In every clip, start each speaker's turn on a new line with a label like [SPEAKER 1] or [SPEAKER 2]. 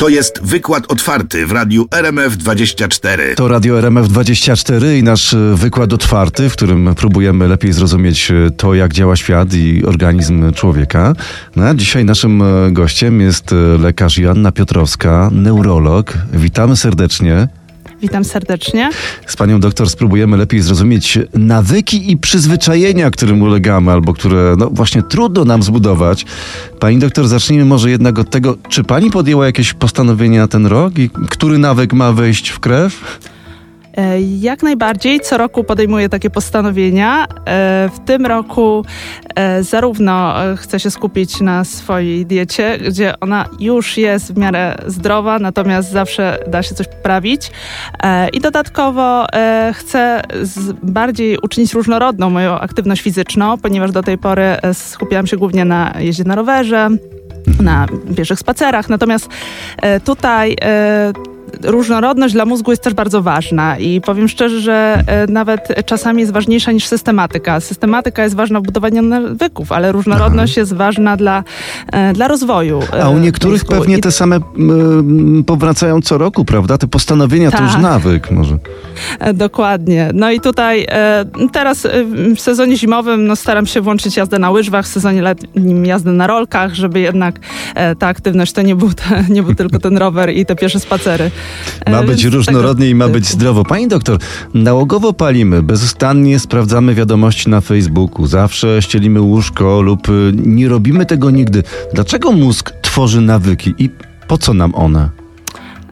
[SPEAKER 1] To jest wykład otwarty w radiu RMF24.
[SPEAKER 2] To Radio RMF24 i nasz e, wykład otwarty, w którym próbujemy lepiej zrozumieć e, to, jak działa świat i organizm człowieka. No, a dzisiaj naszym e, gościem jest lekarz Joanna Piotrowska, neurolog. Witamy serdecznie.
[SPEAKER 3] Witam serdecznie.
[SPEAKER 2] Z panią doktor spróbujemy lepiej zrozumieć nawyki i przyzwyczajenia, którym ulegamy, albo które no właśnie trudno nam zbudować. Pani doktor, zacznijmy może jednak od tego, czy pani podjęła jakieś postanowienie na ten rok i który nawyk ma wejść w krew?
[SPEAKER 3] E, Jak najbardziej co roku podejmuję takie postanowienia. E, W tym roku e, zarówno chcę się skupić na swojej diecie, gdzie ona już jest w miarę zdrowa, natomiast zawsze da się coś poprawić. I dodatkowo chcę bardziej uczynić różnorodną moją aktywność fizyczną, ponieważ do tej pory skupiałam się głównie na jeździe na rowerze, na pieszych spacerach. Natomiast tutaj różnorodność dla mózgu jest też bardzo ważna i powiem szczerze, że e, nawet czasami jest ważniejsza niż systematyka. Systematyka jest ważna w budowaniu nawyków, ale różnorodność jest ważna dla, e, dla rozwoju. e,
[SPEAKER 2] A u niektórych
[SPEAKER 3] mózgu.
[SPEAKER 2] pewnie te same mm, powracają co roku, prawda? Te postanowienia to już
[SPEAKER 3] Tak.
[SPEAKER 2] nawyk może.
[SPEAKER 3] Dokładnie. No i tutaj teraz w sezonie zimowym no, staram się włączyć jazdę na łyżwach, w sezonie letnim jazdę na rolkach, żeby jednak ta aktywność to nie był, te, nie był tylko ten rower i te piesze spacery. E,
[SPEAKER 2] Ma być
[SPEAKER 3] więc
[SPEAKER 2] różnorodnie i ma być zdrowo. Pani doktor, nałogowo palimy, bezustannie sprawdzamy wiadomości na Facebooku, zawsze ścielimy łóżko lub y, nie robimy tego nigdy. Dlaczego mózg tworzy nawyki i po co nam one?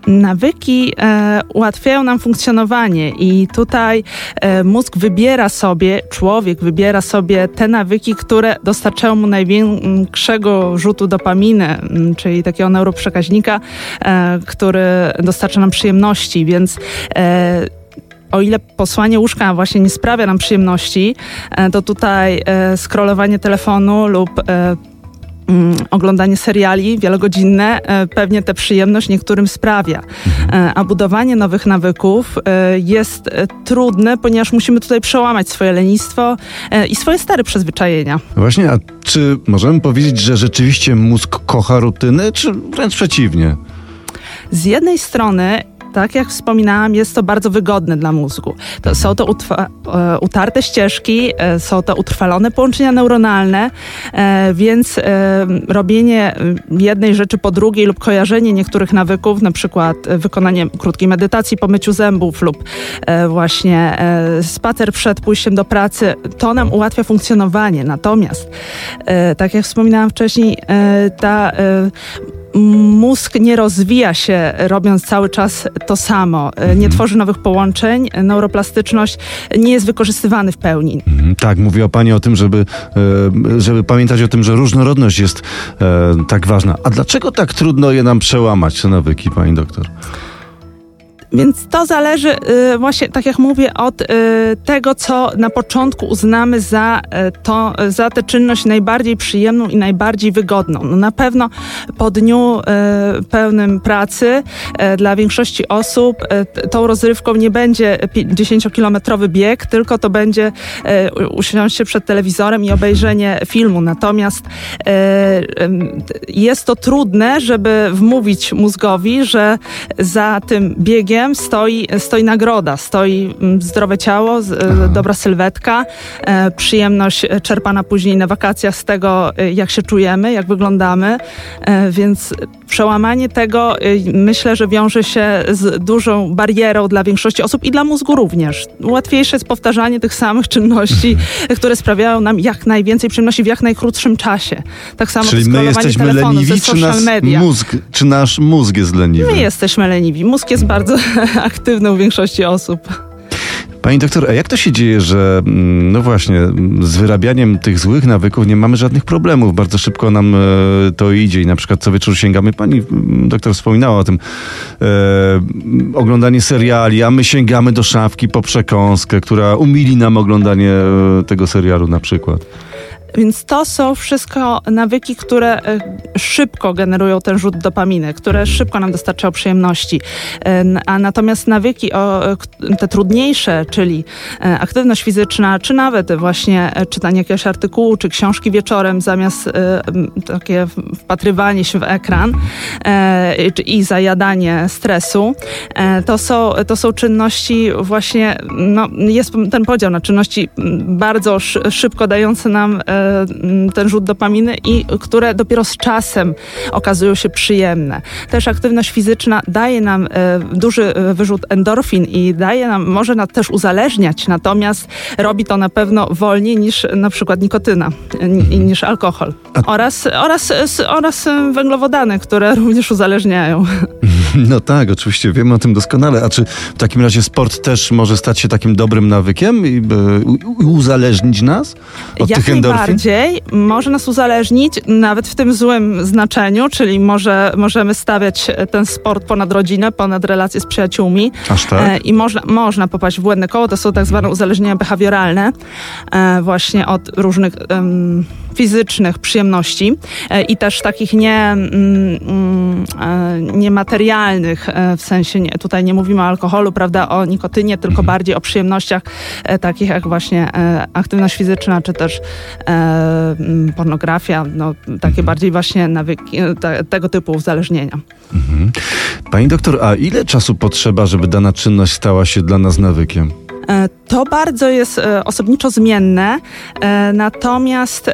[SPEAKER 3] Nawyki e, ułatwiają nam funkcjonowanie. I tutaj e, mózg wybiera sobie, człowiek wybiera sobie te nawyki, które dostarczają mu największego rzutu dopaminy, m, czyli takiego neuroprzekaźnika, e, który dostarcza nam przyjemności, więc e, o ile posłanie łóżka właśnie nie sprawia nam przyjemności, e, to tutaj e, scrollowanie telefonu lub e, mm, oglądanie seriali wielogodzinne e, pewnie tę przyjemność niektórym sprawia. E, A budowanie nowych nawyków e, jest trudne, ponieważ musimy tutaj przełamać swoje lenistwo i swoje stare przyzwyczajenia.
[SPEAKER 2] Właśnie, a czy możemy powiedzieć, że rzeczywiście mózg kocha rutyny, czy wręcz przeciwnie?
[SPEAKER 3] Z jednej strony tak jak wspominałam, jest to bardzo wygodne dla mózgu. To są to e, utarte ścieżki, e, są to utrwalone połączenia neuronalne, e, więc robienie jednej rzeczy po drugiej lub kojarzenie niektórych nawyków, na przykład wykonanie krótkiej medytacji po myciu zębów lub właśnie spacer przed pójściem do pracy, to nam ułatwia funkcjonowanie. Natomiast, tak jak wspominałam wcześniej, ta mózg nie rozwija się robiąc cały czas to samo, e, nie tworzy nowych połączeń, neuroplastyczność nie jest wykorzystywany w pełni.
[SPEAKER 2] Mhm, Tak, mówiła Pani o tym, żeby, e, żeby pamiętać o tym, że różnorodność jest e, tak ważna. A dlaczego tak trudno je nam przełamać, te nawyki, Pani doktor?
[SPEAKER 3] Więc to zależy y, właśnie, tak jak mówię, od y, tego, co na początku uznamy za, y, to, za tę czynność najbardziej przyjemną i najbardziej wygodną. No na pewno po dniu y, pełnym pracy y, dla większości osób y, tą rozrywką nie będzie pi- 10-kilometrowy bieg, tylko to będzie usiąść przed telewizorem i obejrzenie filmu. Natomiast jest to trudne, żeby wmówić mózgowi, że za tym biegiem stoi, stoi nagroda, stoi mm, zdrowe ciało, e, dobra sylwetka, e, przyjemność e, czerpana później na wakacjach z tego, jak się czujemy, jak wyglądamy, więc przełamanie tego myślę, że wiąże się z dużą barierą dla większości osób i dla mózgu również. Łatwiejsze jest powtarzanie tych samych czynności, które sprawiają nam jak najwięcej przyjemności w jak najkrótszym czasie. Tak samo
[SPEAKER 2] Czyli my jesteśmy leniwi, czy,
[SPEAKER 3] social
[SPEAKER 2] nas
[SPEAKER 3] media.
[SPEAKER 2] mózg, czy nasz mózg jest leniwy?
[SPEAKER 3] My jesteśmy leniwi. Mózg jest bardzo aktywny u większości osób.
[SPEAKER 2] Pani doktor, a jak to się dzieje, że mm, no właśnie z wyrabianiem tych złych nawyków nie mamy żadnych problemów? Bardzo szybko nam e, to idzie i na przykład co wieczór sięgamy, pani mm, doktor wspominała o tym, e, oglądanie seriali, a my sięgamy do szafki po przekąskę, która umili nam oglądanie e, tego serialu na przykład.
[SPEAKER 3] Więc to są wszystko nawyki, które e, szybko generują ten rzut dopaminy, które szybko nam dostarczają przyjemności. E, a natomiast nawyki o, te trudniejsze, czyli aktywność fizyczna, czy nawet właśnie czytanie jakiegoś artykułu, czy książki wieczorem zamiast takie wpatrywanie się w ekran i zajadanie stresu, to są, to są czynności właśnie, no, jest ten podział na czynności bardzo szybko dające nam E, ten rzut dopaminy i które dopiero z czasem okazują się przyjemne. Też aktywność fizyczna daje nam e, duży e, wyrzut endorfin i daje nam, może nas też uzależniać, natomiast robi to na pewno wolniej niż na przykład nikotyna, niż alkohol. Oraz, oraz, oraz węglowodany, które również uzależniają.
[SPEAKER 2] No tak, oczywiście wiemy o tym doskonale. A czy w takim razie sport też może stać się takim dobrym nawykiem i uzależnić nas od
[SPEAKER 3] Jak
[SPEAKER 2] tych endorfin?
[SPEAKER 3] Najbardziej. Może nas uzależnić, nawet w tym złym znaczeniu, czyli może, możemy stawiać ten sport ponad rodzinę, ponad relacje z przyjaciółmi.
[SPEAKER 2] Aż tak?
[SPEAKER 3] E, I można, można popaść w błędne koło. To są tak zwane uzależnienia behawioralne e, właśnie od różnych fizycznych przyjemności e, i też takich nie, mm, mm, e, niematerialnych, e, w sensie nie, tutaj nie mówimy o alkoholu, prawda, o nikotynie, tylko mhm. bardziej o przyjemnościach takich jak właśnie aktywność fizyczna, czy też mm, pornografia, no, takie mhm. bardziej właśnie nawyki, te, tego typu uzależnienia. Mhm.
[SPEAKER 2] Pani doktor, a ile czasu potrzeba, żeby dana czynność stała się dla nas nawykiem?
[SPEAKER 3] E, to bardzo jest e, osobniczo zmienne, e, natomiast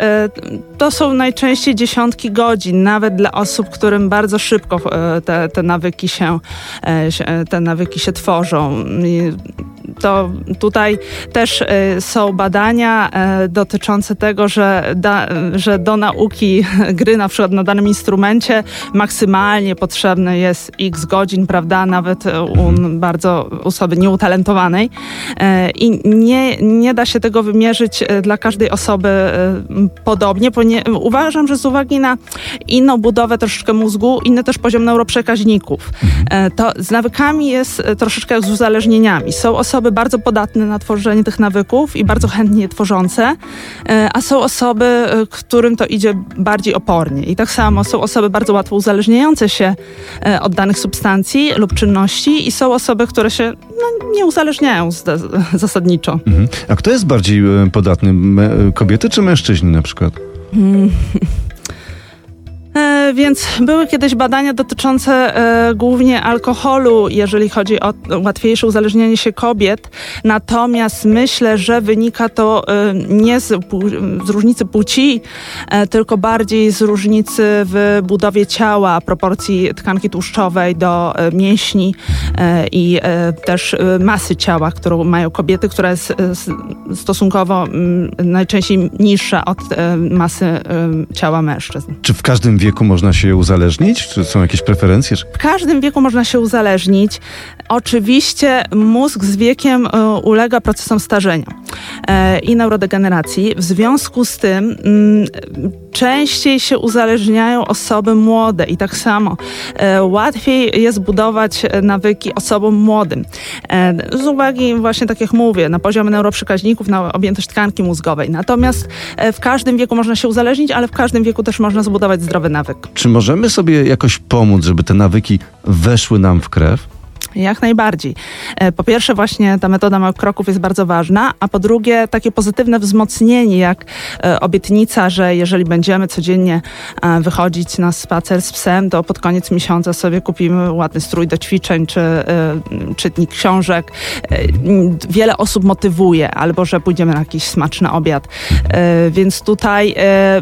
[SPEAKER 3] to są najczęściej dziesiątki godzin, nawet dla osób, którym bardzo szybko te, te nawyki się, te nawyki się tworzą. To tutaj też są badania dotyczące tego, że, da, że do nauki gry na przykład na danym instrumencie maksymalnie potrzebne jest x godzin, prawda, nawet u bardzo osoby nieutalentowanej i nie, nie da się tego wymierzyć dla każdej osoby podobnie, ponieważ uważam, że z uwagi na inną budowę troszeczkę mózgu, inny też poziom neuroprzekaźników, to z nawykami jest troszeczkę z uzależnieniami. Są osoby, bardzo podatne na tworzenie tych nawyków i bardzo chętnie je tworzące, e, a są osoby, e, którym to idzie bardziej opornie. I tak samo są osoby bardzo łatwo uzależniające się e, od danych substancji lub czynności i są osoby, które się no, nie uzależniają zasadniczo. Mhm.
[SPEAKER 2] A kto jest bardziej podatny? Kobiety czy mężczyźni na przykład?
[SPEAKER 3] E, więc były kiedyś badania dotyczące e, głównie alkoholu, jeżeli chodzi o łatwiejsze uzależnienie się kobiet. Natomiast myślę, że wynika to e, nie z, z różnicy płci, tylko bardziej z różnicy w budowie ciała, proporcji tkanki tłuszczowej do mięśni i też masy ciała, którą mają kobiety, która jest stosunkowo najczęściej niższa od masy ciała mężczyzn.
[SPEAKER 2] Czy w każdym wieku można się uzależnić? Czy są jakieś preferencje?
[SPEAKER 3] W każdym wieku można się uzależnić. Oczywiście mózg z wiekiem e, ulega procesom starzenia e, i neurodegeneracji. W związku z tym mm, częściej się uzależniają osoby młode i tak samo e, łatwiej jest budować nawyki osobom młodym. Z uwagi właśnie tak jak mówię, na poziom neuroprzekaźników, na objętość tkanki mózgowej. Natomiast w każdym wieku można się uzależnić, ale w każdym wieku też można zbudować zdrowy nawyk.
[SPEAKER 2] Czy możemy sobie jakoś pomóc, żeby te nawyki weszły nam w krew?
[SPEAKER 3] Jak najbardziej. E, po pierwsze, właśnie ta metoda małych kroków jest bardzo ważna, a po drugie, takie pozytywne wzmocnienie, jak e, obietnica, że jeżeli będziemy codziennie e, wychodzić na spacer z psem, to pod koniec miesiąca sobie kupimy ładny strój do ćwiczeń czy czytnik książek. Wiele osób motywuje, albo że pójdziemy na jakiś smaczny obiad. Więc tutaj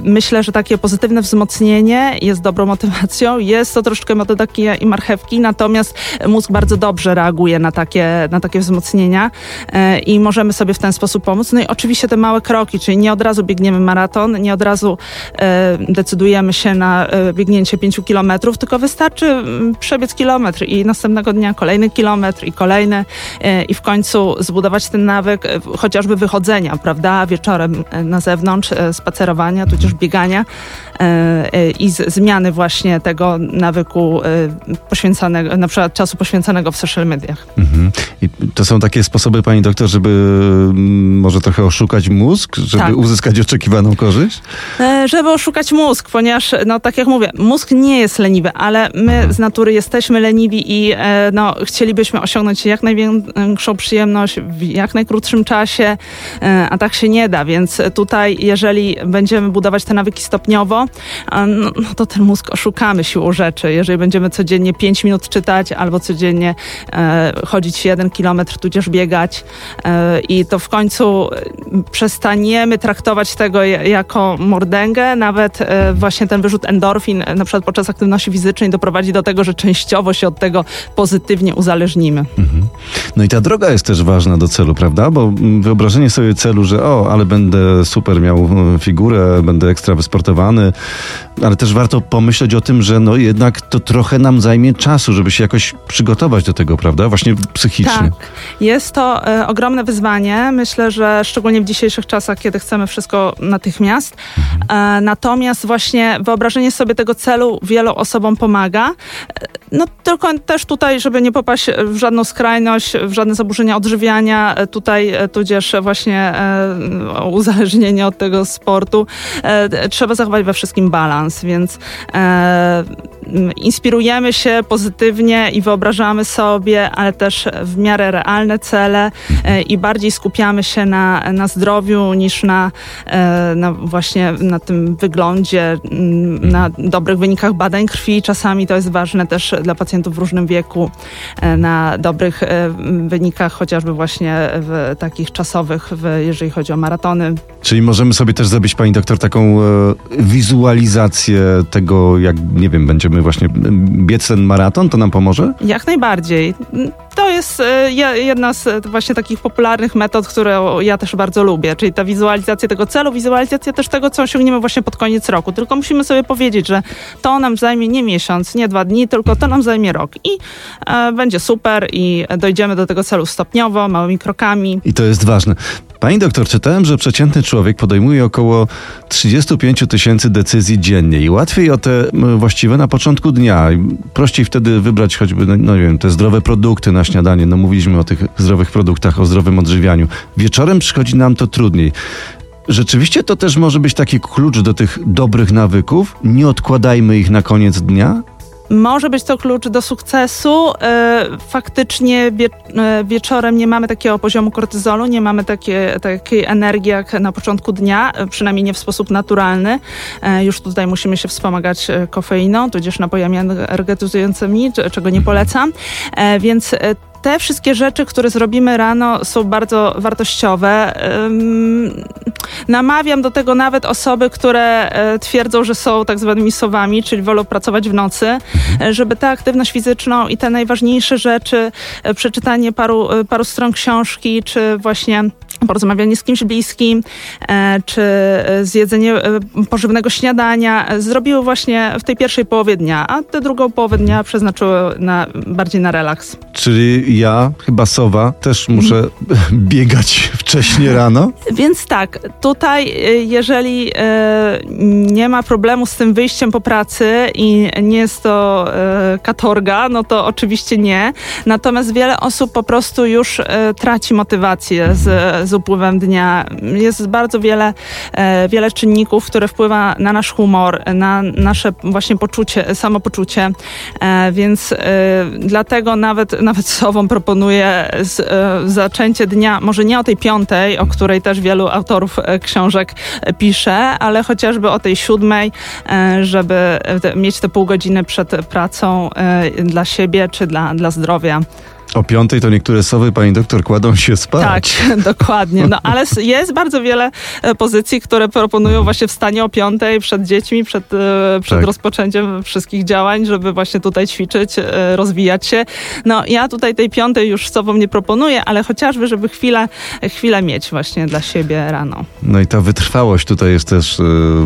[SPEAKER 3] myślę, że takie pozytywne wzmocnienie jest dobrą motywacją. Jest to troszkę metoda kija i marchewki, natomiast mózg bardzo dobrze reaguje na takie, na takie wzmocnienia e, i możemy sobie w ten sposób pomóc. No i oczywiście te małe kroki, czyli nie od razu biegniemy maraton, nie od razu e, decydujemy się na e, biegnięcie pięciu kilometrów, tylko wystarczy mm, przebiec kilometr i następnego dnia kolejny kilometr i kolejny i w końcu zbudować ten nawyk chociażby wychodzenia, prawda, wieczorem na zewnątrz, spacerowania, tudzież biegania i zmiany właśnie tego nawyku poświęcanego, na przykład czasu w social mediach.
[SPEAKER 2] Mhm. I to są takie sposoby, pani doktor, żeby mm, może trochę oszukać mózg, żeby
[SPEAKER 3] Tak.
[SPEAKER 2] uzyskać oczekiwaną korzyść?
[SPEAKER 3] E, żeby oszukać mózg, ponieważ, no tak jak mówię, mózg nie jest leniwy, ale my z natury jesteśmy leniwi i e, no, chcielibyśmy osiągnąć jak największą przyjemność w jak najkrótszym czasie, e, a tak się nie da, więc tutaj jeżeli będziemy budować te nawyki stopniowo, no, no to ten mózg oszukamy siłą rzeczy. Jeżeli będziemy codziennie 5 minut czytać albo codziennie chodzić jeden kilometr, tudzież biegać e, i to w końcu e, przestaniemy traktować tego ja- jako mordęgę, nawet e, właśnie ten wyrzut endorfin e, na przykład podczas aktywności fizycznej doprowadzi do tego, że częściowo się od tego pozytywnie uzależnimy.
[SPEAKER 2] No i ta droga jest też ważna do celu, prawda? Bo wyobrażenie sobie celu, że o, ale będę super miał figurę, będę ekstra wysportowany, ale też warto pomyśleć o tym, że no jednak to trochę nam zajmie czasu, żeby się jakoś przygotować do tego, prawda? Właśnie psychicznie.
[SPEAKER 3] Tak, jest to e, ogromne wyzwanie. Myślę, że szczególnie w dzisiejszych czasach, kiedy chcemy wszystko natychmiast. E, natomiast właśnie wyobrażenie sobie tego celu wielu osobom pomaga. No tylko też tutaj, żeby nie popaść w żadną skrajność, w żadne zaburzenia odżywiania, e, tutaj e, tudzież właśnie e, uzależnienie od tego sportu, e, trzeba zachować we wszystkim balans, więc e, inspirujemy się pozytywnie i wyobrażamy sobie, ale też w miarę realne cele e, i bardziej skupiamy się na, na zdrowiu niż na, na właśnie na tym wyglądzie, na dobrych wynikach badań krwi. Czasami to jest ważne też dla pacjentów w różnym wieku, e, na dobrych e, wynikach chociażby właśnie w takich czasowych, w, jeżeli chodzi o maratony.
[SPEAKER 2] Czyli możemy sobie też zrobić, pani doktor, taką e, wizualizację tego, jak, nie wiem, będziemy właśnie biec ten maraton, to nam pomoże?
[SPEAKER 3] Jak najbardziej. To jest e, je- jedna z e, właśnie takich popularnych metod, którą ja też bardzo lubię, czyli ta wizualizacja tego celu, wizualizacja też tego, co osiągniemy właśnie pod koniec roku. Tylko musimy sobie powiedzieć, że to nam zajmie nie miesiąc, nie dwa dni, tylko to nam zajmie rok. I e, będzie super i dojdziemy do tego celu stopniowo, małymi krokami.
[SPEAKER 2] I to jest ważne. Pani doktor, czytałem, że przeciętny człowiek podejmuje około 35 tysięcy decyzji dziennie i łatwiej o te właściwe na początku dnia. Prościej wtedy wybrać choćby, no, no nie wiem, te zdrowe produkty na śniadanie. No mówiliśmy o tych zdrowych produktach, o zdrowym odżywianiu. Wieczorem przychodzi nam to trudniej. Rzeczywiście to też może być taki klucz do tych dobrych nawyków. Nie odkładajmy ich na koniec dnia.
[SPEAKER 3] Może być to klucz do sukcesu. E, Faktycznie e, wieczorem nie mamy takiego poziomu kortyzolu, nie mamy takie, takiej energii jak na początku dnia, e, przynajmniej nie w sposób naturalny. Już tutaj musimy się wspomagać kofeiną, tudzież napojami energetyzującymi, czego nie polecam. Więc te wszystkie rzeczy, które zrobimy rano, są bardzo wartościowe. Namawiam do tego nawet osoby, które e, twierdzą, że są tak zwanymi sowami, czyli wolą pracować w nocy, żeby tę aktywność fizyczną i te najważniejsze rzeczy, e, przeczytanie paru, e, paru stron książki, czy właśnie porozmawianie z kimś bliskim, e, czy zjedzenie e, pożywnego śniadania, e, zrobiły właśnie w tej pierwszej połowie dnia, a tę drugą połowę dnia przeznaczyły na, bardziej na relaks.
[SPEAKER 2] Czyli ja, chyba sowa, też muszę biegać wcześnie rano.
[SPEAKER 3] Więc tak, tutaj jeżeli nie ma problemu z tym wyjściem po pracy i nie jest to katorga, no to oczywiście nie. Natomiast wiele osób po prostu już traci motywację z, z upływem dnia. Jest bardzo wiele, e, wiele czynników, które wpływa na nasz humor, na nasze właśnie poczucie, samopoczucie, e, więc e, dlatego nawet, nawet sobą proponuję z, zaczęcie dnia, może nie o tej piątej, o której też wielu autorów książek pisze, ale chociażby o tej siódmej, żeby mieć te pół godziny przed pracą dla siebie czy dla, dla zdrowia.
[SPEAKER 2] O piątej to niektóre sowy, pani doktor, kładą się spać.
[SPEAKER 3] Tak, dokładnie. No ale jest bardzo wiele e, pozycji, które proponują właśnie wstanie o piątej przed dziećmi, przed, e, przed
[SPEAKER 2] Tak.
[SPEAKER 3] rozpoczęciem wszystkich działań, żeby właśnie tutaj ćwiczyć, e, rozwijać się. No ja tutaj tej piątej już sobą nie proponuję, ale chociażby, żeby chwilę, chwilę mieć właśnie dla siebie rano.
[SPEAKER 2] No i ta wytrwałość tutaj jest też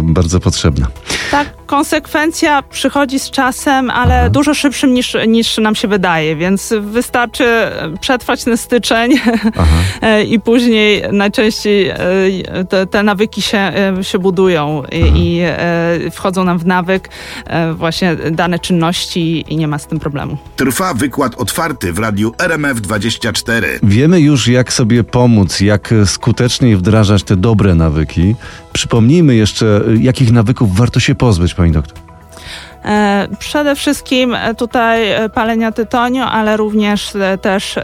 [SPEAKER 2] bardzo potrzebna.
[SPEAKER 3] Tak, konsekwencja przychodzi z czasem, ale
[SPEAKER 2] Aha.
[SPEAKER 3] dużo szybszym niż, niż nam się wydaje, więc wystarczy przetrwać ten styczeń
[SPEAKER 2] Aha.
[SPEAKER 3] e, i później najczęściej e, te, te nawyki się, e, się budują i, i e, wchodzą nam w nawyk e, właśnie dane czynności i nie ma z tym problemu.
[SPEAKER 1] Trwa wykład otwarty w radiu RMF24.
[SPEAKER 2] Wiemy już, jak sobie pomóc, jak skuteczniej wdrażać te dobre nawyki. Przypomnijmy jeszcze, jakich nawyków warto się pozbyć, pani doktor.
[SPEAKER 3] E, Przede wszystkim e, tutaj e, palenia tytoniu, ale również też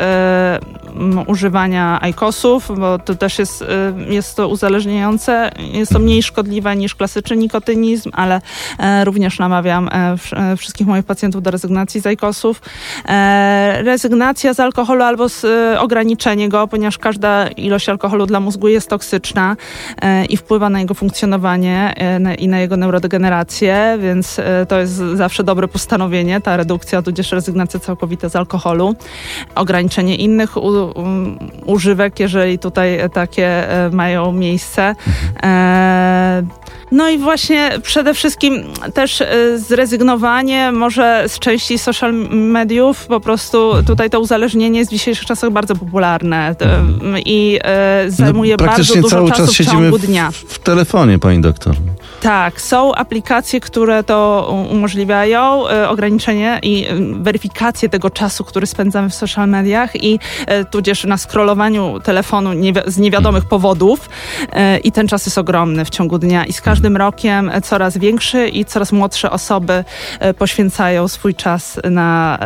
[SPEAKER 3] używania ajkosów, bo to też jest, jest to uzależniające. Jest to mniej szkodliwe niż klasyczny nikotynizm, ale również namawiam wsz- wszystkich moich pacjentów do rezygnacji z ajkosów. Rezygnacja z alkoholu albo z, ograniczenie go, ponieważ każda ilość alkoholu dla mózgu jest toksyczna i wpływa na jego funkcjonowanie i na jego neurodegenerację, więc to jest zawsze dobre postanowienie, ta redukcja, tudzież rezygnacja całkowita z alkoholu. Ograniczenie innych u, u, używek, jeżeli tutaj takie e, mają miejsce. E, no i właśnie przede wszystkim też e, zrezygnowanie może z części social mediów, po prostu tutaj to uzależnienie jest w dzisiejszych czasach bardzo popularne to, i e, zajmuje bardzo
[SPEAKER 2] No, Praktycznie
[SPEAKER 3] dużo
[SPEAKER 2] cały
[SPEAKER 3] czasu
[SPEAKER 2] czas
[SPEAKER 3] w
[SPEAKER 2] siedzimy
[SPEAKER 3] ciągu dnia.
[SPEAKER 2] w telefonie, pani doktor.
[SPEAKER 3] Tak, są aplikacje, które to umożliwiają, e, ograniczenie i e, weryfikację tego czasu, który spędzamy w social mediach i e, tudzież na scrollowaniu telefonu niewi- z niewiadomych powodów e, i ten czas jest ogromny w ciągu dnia. I z każdym rokiem e, coraz większy i coraz młodsze osoby e, poświęcają swój czas na,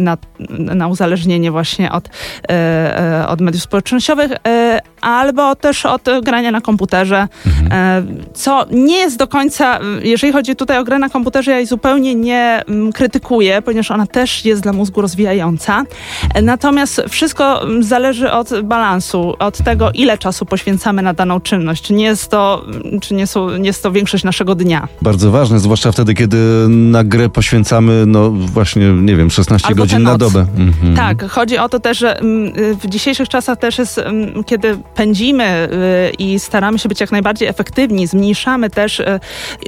[SPEAKER 3] na, na uzależnienie właśnie od, od mediów społecznościowych albo też od grania na komputerze, e, co nie jest do końca, jeżeli chodzi tutaj o grę na komputerze, ja jej zupełnie nie mm, krytykuję, ponieważ ona też jest dla mózgu rozwijająca. Natomiast wszystko mm, zależy od balansu, od tego, ile czasu poświęcamy na daną czynność. Czy nie jest to, mm, czy nie, są, nie jest to większość naszego dnia.
[SPEAKER 2] Bardzo ważne, zwłaszcza wtedy, kiedy na grę poświęcamy, no właśnie, nie wiem, 16
[SPEAKER 3] Albo
[SPEAKER 2] godzin na dobę. Mhm.
[SPEAKER 3] Tak, chodzi o to też, że w dzisiejszych czasach też jest, kiedy pędzimy y, i staramy się być jak najbardziej efektywni, zmniejszamy też y,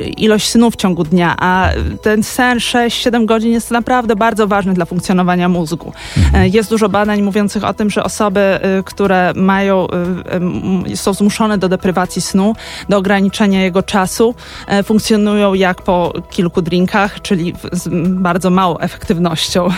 [SPEAKER 3] ilość snów w ciągu dnia, a ten sen 6-7 godzin jest naprawdę bardzo ważny dla funkcjonowania mózgu. E, Jest dużo badań mówiących o tym, że osoby, y, które mają, y, y, są zmuszone do deprywacji snu, do ograniczenia jego czasu, funkcjonują jak po kilku drinkach, czyli z bardzo małą efektywnością.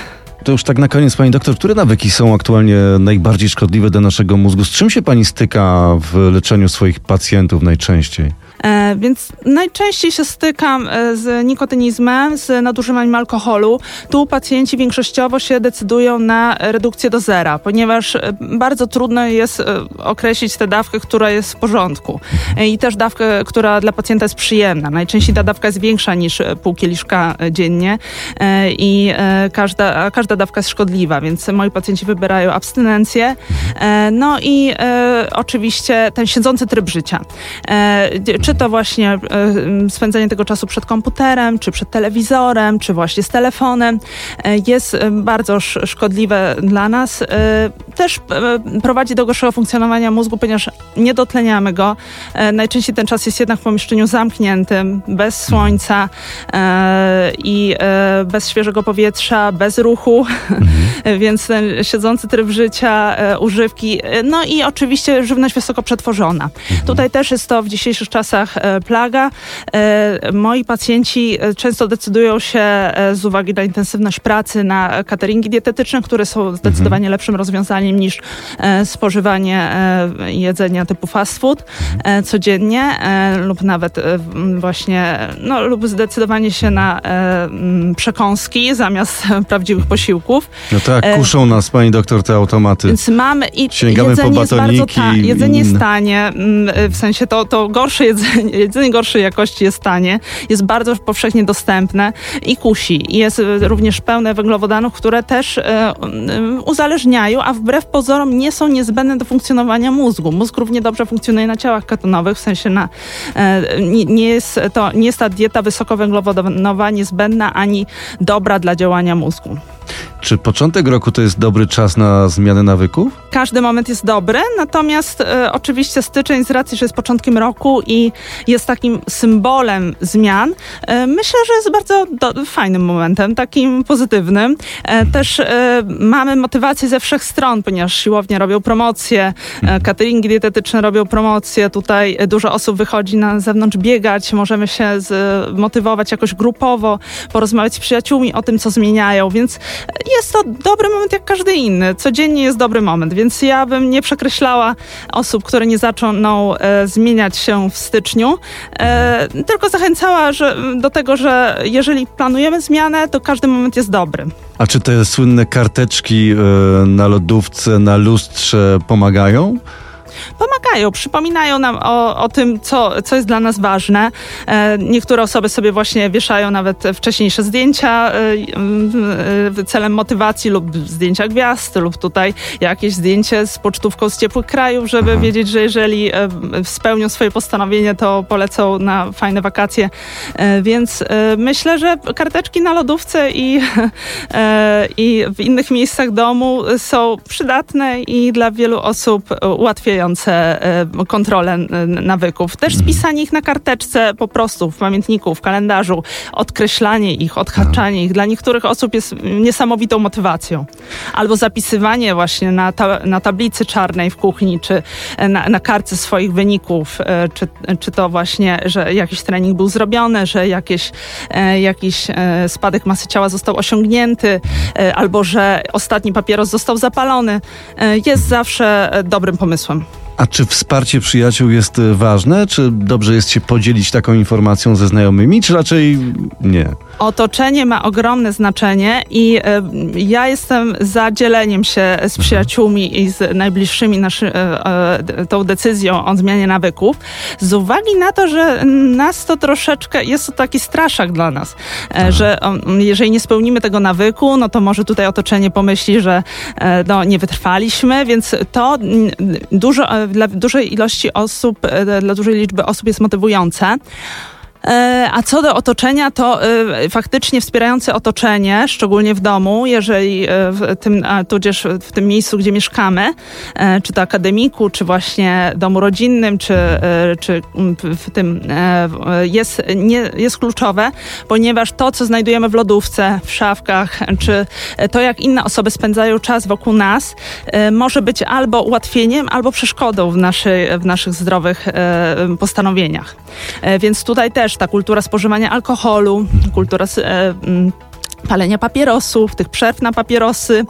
[SPEAKER 2] To już tak na koniec, pani doktor, które nawyki są aktualnie najbardziej szkodliwe dla naszego mózgu? Z czym się pani styka w leczeniu swoich pacjentów najczęściej?
[SPEAKER 3] E, więc najczęściej się stykam e, z nikotynizmem, z nadużywaniem alkoholu. Tu pacjenci większościowo się decydują na redukcję do zera, ponieważ e, bardzo trudno jest określić tę dawkę, która jest w porządku i też dawkę, która dla pacjenta jest przyjemna. Najczęściej ta dawka jest większa niż pół kieliszka dziennie i każda, każda dawka jest szkodliwa, więc moi pacjenci wybierają abstynencję. No i oczywiście ten siedzący tryb życia. E, To właśnie e, spędzenie tego czasu przed komputerem, czy przed telewizorem, czy właśnie z telefonem e, jest e, bardzo sz- szkodliwe dla nas. Też e, prowadzi do gorszego funkcjonowania mózgu, ponieważ nie dotleniamy go. E, Najczęściej ten czas jest jednak w pomieszczeniu zamkniętym, bez słońca e, i bez świeżego powietrza, bez ruchu, więc ten siedzący tryb życia, używki, no i oczywiście żywność wysoko przetworzona. Tutaj też jest to w dzisiejszych czasach plaga. Moi pacjenci często decydują się z uwagi na intensywność pracy na cateringi dietetyczne, które są zdecydowanie lepszym rozwiązaniem niż e, spożywanie e, jedzenia typu fast food e, codziennie lub nawet właśnie, no lub zdecydowanie się na przekąski zamiast prawdziwych posiłków.
[SPEAKER 2] No tak, kuszą nas, pani doktor, te automaty.
[SPEAKER 3] Więc mamy i
[SPEAKER 2] Sięgamy
[SPEAKER 3] jedzenie
[SPEAKER 2] po
[SPEAKER 3] jest bardzo
[SPEAKER 2] batoniki
[SPEAKER 3] ta,
[SPEAKER 2] i
[SPEAKER 3] jedzenie jest tanie, w sensie to, to gorsze jedzenie, jedzenie gorszej jakości jest tanie, jest bardzo powszechnie dostępne i kusi. Jest również pełne węglowodanów, które też uzależniają, a wbrew pozorom nie są niezbędne do funkcjonowania mózgu. Mózg równie dobrze funkcjonuje na ciałach ketonowych, w sensie na, e, nie, nie, jest to, nie jest ta dieta wysokowęglowodanowa niezbędna ani dobra dla działania mózgu.
[SPEAKER 2] Czy początek roku to jest dobry czas na zmianę nawyków?
[SPEAKER 3] Każdy moment jest dobry, natomiast e, oczywiście styczeń z racji, że jest początkiem roku i jest takim symbolem zmian, e, myślę, że jest bardzo do, fajnym momentem, takim pozytywnym. E, też e, mamy motywację ze wszech stron, ponieważ siłownie robią promocje, e, cateringi dietetyczne robią promocje, tutaj e, dużo osób wychodzi na zewnątrz biegać, możemy się zmotywować jakoś grupowo, porozmawiać z przyjaciółmi o tym, co zmieniają, więc jest to dobry moment jak każdy inny. Codziennie jest dobry moment, więc ja bym nie przekreślała osób, które nie zaczną e, zmieniać się w styczniu, e, tylko zachęcała że, do tego, że jeżeli planujemy zmianę, to każdy moment jest dobry.
[SPEAKER 2] A czy te słynne karteczki e, na lodówce, na lustrze pomagają?
[SPEAKER 3] Pomagają, przypominają nam o, o tym, co, co jest dla nas ważne. E, niektóre osoby sobie właśnie wieszają nawet wcześniejsze zdjęcia e, e, celem motywacji lub zdjęcia gwiazd, lub tutaj jakieś zdjęcie z pocztówką z ciepłych krajów, żeby Aha. wiedzieć, że jeżeli spełnią swoje postanowienie, to polecą na fajne wakacje. Więc myślę, że karteczki na lodówce i, i w innych miejscach domu są przydatne i dla wielu osób ułatwiające E, kontrolę nawyków. Też mhm. spisanie ich na karteczce po prostu w pamiętniku, w kalendarzu, odkreślanie ich, odhaczanie ich dla niektórych osób jest niesamowitą motywacją. Albo zapisywanie właśnie na, ta, na tablicy czarnej w kuchni, czy na, na kartce swoich wyników, e, czy, czy to właśnie, że jakiś trening był zrobiony, że jakieś, e, jakiś spadek masy ciała został osiągnięty, albo że ostatni papieros został zapalony, jest zawsze dobrym pomysłem.
[SPEAKER 2] A czy wsparcie przyjaciół jest e, ważne? Czy dobrze jest się podzielić taką informacją ze znajomymi, czy raczej nie?
[SPEAKER 3] Otoczenie ma ogromne znaczenie i e, ja jestem za dzieleniem się z mhm. przyjaciółmi i z najbliższymi naszy, e, tą decyzją o zmianie nawyków, z uwagi na to, że nas to troszeczkę, jest to taki straszak dla nas, Aha. że jeżeli nie spełnimy tego nawyku, no to może tutaj otoczenie pomyśli, że no, nie wytrwaliśmy, więc to dużo dla dużej ilości osób, e, dla dużej liczby osób jest motywujące. E, a co do otoczenia, to e, faktycznie wspierające otoczenie, szczególnie w domu, jeżeli e, w tym, tudzież w tym miejscu, gdzie mieszkamy, czy to akademiku, czy właśnie domu rodzinnym, czy, czy w tym jest, nie, jest kluczowe, ponieważ to, co znajdujemy w lodówce, w szafkach, czy to, jak inne osoby spędzają czas wokół nas, może być albo ułatwieniem, albo przeszkodą w, naszej, w naszych zdrowych postanowieniach. Więc tutaj też też ta kultura spożywania alkoholu, kultura e, palenia papierosów, tych przerw na papierosy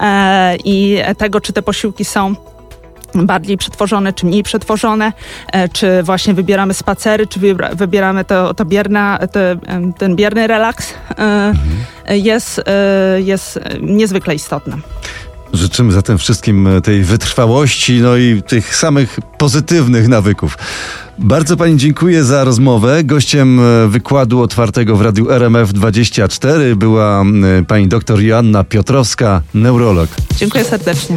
[SPEAKER 3] e, i tego, czy te posiłki są bardziej przetworzone, czy mniej przetworzone, e, czy właśnie wybieramy spacery, czy wybieramy to, to bierna, to, ten bierny relaks, mhm. jest, jest niezwykle istotne.
[SPEAKER 2] Życzymy zatem wszystkim tej wytrwałości, no i tych samych pozytywnych nawyków. Bardzo Pani dziękuję za rozmowę. Gościem e, wykładu otwartego w Radiu RMF24 była pani dr Joanna Piotrowska, neurolog.
[SPEAKER 3] Dziękuję serdecznie.